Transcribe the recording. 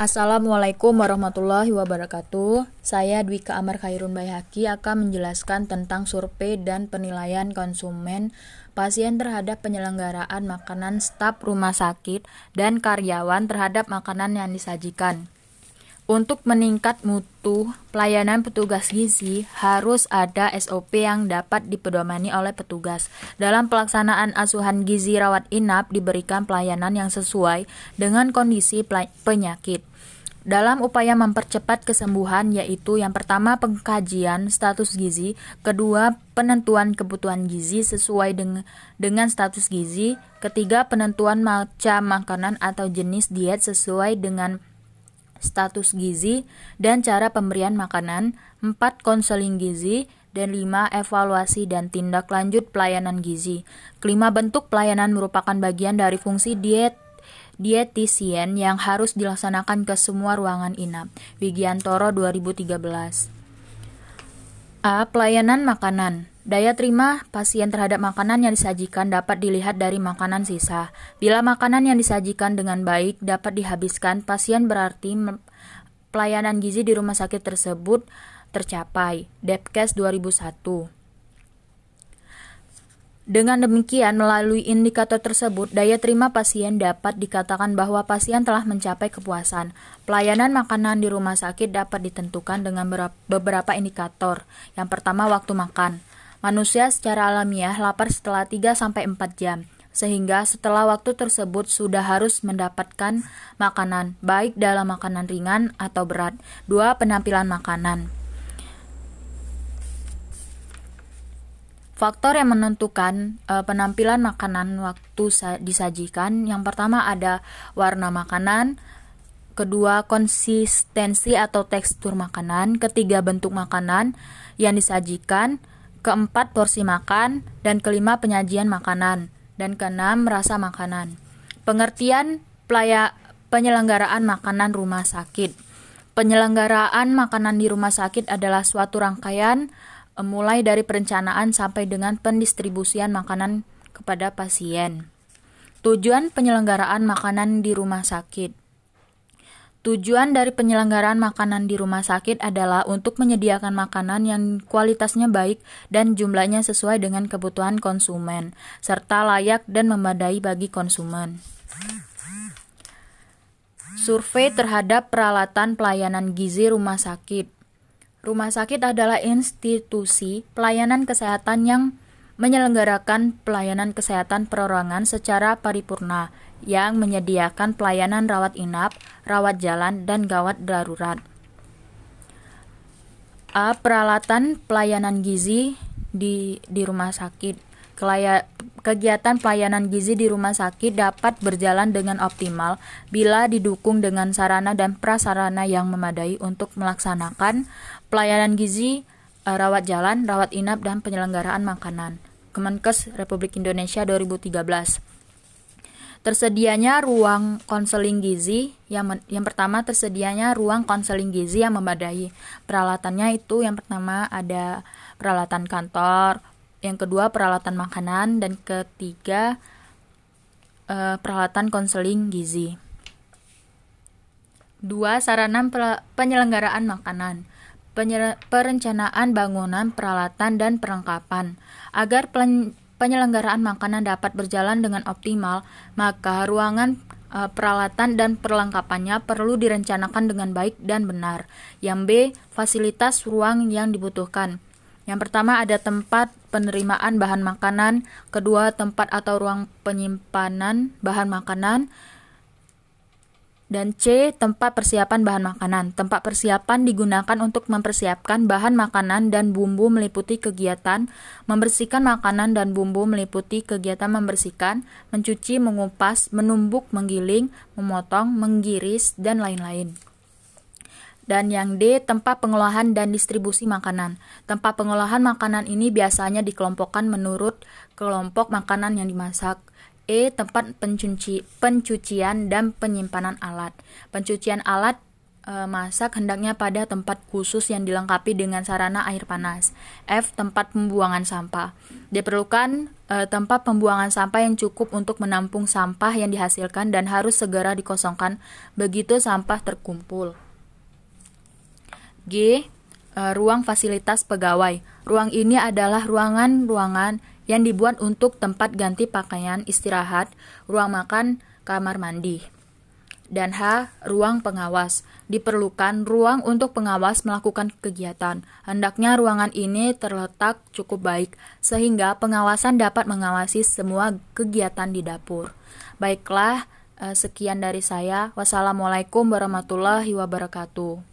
Assalamualaikum warahmatullahi wabarakatuh. Saya Dwika Amar Khairun Bayhaki akan menjelaskan tentang survei dan penilaian konsumen pasien terhadap penyelenggaraan makanan staf rumah sakit dan karyawan terhadap makanan yang disajikan. Untuk meningkat mutu pelayanan petugas gizi, harus ada SOP yang dapat dipedomani oleh petugas. Dalam pelaksanaan asuhan gizi rawat inap diberikan pelayanan yang sesuai dengan kondisi penyakit. Dalam upaya mempercepat kesembuhan yaitu yang pertama pengkajian status gizi, kedua penentuan kebutuhan gizi sesuai dengan, dengan status gizi, ketiga penentuan macam makanan atau jenis diet sesuai dengan status gizi, dan cara pemberian makanan, 4 konseling gizi, dan 5 evaluasi dan tindak lanjut pelayanan gizi. Kelima bentuk pelayanan merupakan bagian dari fungsi diet dietisien yang harus dilaksanakan ke semua ruangan inap. Wigiantoro 2013. A. Pelayanan makanan. Daya terima pasien terhadap makanan yang disajikan dapat dilihat dari makanan sisa. Bila makanan yang disajikan dengan baik dapat dihabiskan, pasien berarti pelayanan gizi di rumah sakit tersebut tercapai. Depkes 2001. Dengan demikian, melalui indikator tersebut, daya terima pasien dapat dikatakan bahwa pasien telah mencapai kepuasan. Pelayanan makanan di rumah sakit dapat ditentukan dengan beberapa indikator. Yang pertama, waktu makan. Manusia secara alamiah lapar setelah 3-4 jam, sehingga setelah waktu tersebut sudah harus mendapatkan makanan, baik dalam makanan ringan atau berat. Dua, penampilan makanan. Faktor yang menentukan e, penampilan makanan waktu disajikan, yang pertama ada warna makanan, kedua konsistensi atau tekstur makanan, ketiga bentuk makanan yang disajikan, keempat porsi makan, dan kelima penyajian makanan, dan keenam rasa makanan. Pengertian pelaya, penyelenggaraan makanan rumah sakit. Penyelenggaraan makanan di rumah sakit adalah suatu rangkaian mulai dari perencanaan sampai dengan pendistribusian makanan kepada pasien. Tujuan penyelenggaraan makanan di rumah sakit Tujuan dari penyelenggaraan makanan di rumah sakit adalah untuk menyediakan makanan yang kualitasnya baik dan jumlahnya sesuai dengan kebutuhan konsumen, serta layak dan memadai bagi konsumen. Survei terhadap peralatan pelayanan gizi rumah sakit. Rumah sakit adalah institusi pelayanan kesehatan yang menyelenggarakan pelayanan kesehatan perorangan secara paripurna yang menyediakan pelayanan rawat inap, rawat jalan, dan gawat darurat. A. Peralatan pelayanan gizi di, di rumah sakit. Kegiatan pelayanan gizi di rumah sakit dapat berjalan dengan optimal bila didukung dengan sarana dan prasarana yang memadai untuk melaksanakan pelayanan gizi, eh, rawat jalan, rawat inap, dan penyelenggaraan makanan. Kemenkes Republik Indonesia 2013 Tersedianya ruang konseling gizi yang yang pertama tersedianya ruang konseling gizi yang memadai. Peralatannya itu yang pertama ada peralatan kantor, yang kedua peralatan makanan dan ketiga eh, peralatan konseling gizi. Dua sarana penyelenggaraan makanan perencanaan bangunan, peralatan, dan perlengkapan. Agar penyelenggaraan makanan dapat berjalan dengan optimal, maka ruangan e, peralatan dan perlengkapannya perlu direncanakan dengan baik dan benar. Yang B, fasilitas ruang yang dibutuhkan. Yang pertama ada tempat penerimaan bahan makanan, kedua tempat atau ruang penyimpanan bahan makanan, dan C. Tempat persiapan bahan makanan. Tempat persiapan digunakan untuk mempersiapkan bahan makanan dan bumbu meliputi kegiatan membersihkan makanan dan bumbu meliputi kegiatan membersihkan, mencuci, mengupas, menumbuk, menggiling, memotong, menggiris, dan lain-lain. Dan yang D, tempat pengolahan dan distribusi makanan. Tempat pengolahan makanan ini biasanya dikelompokkan menurut kelompok makanan yang dimasak. E. Tempat pencuci, pencucian dan penyimpanan alat. Pencucian alat e, masak hendaknya pada tempat khusus yang dilengkapi dengan sarana air panas. F. Tempat pembuangan sampah. Diperlukan e, tempat pembuangan sampah yang cukup untuk menampung sampah yang dihasilkan dan harus segera dikosongkan begitu sampah terkumpul. G. E, ruang fasilitas pegawai. Ruang ini adalah ruangan-ruangan yang dibuat untuk tempat ganti pakaian, istirahat, ruang makan, kamar mandi. Dan H. Ruang pengawas. Diperlukan ruang untuk pengawas melakukan kegiatan. Hendaknya ruangan ini terletak cukup baik, sehingga pengawasan dapat mengawasi semua kegiatan di dapur. Baiklah, eh, sekian dari saya. Wassalamualaikum warahmatullahi wabarakatuh.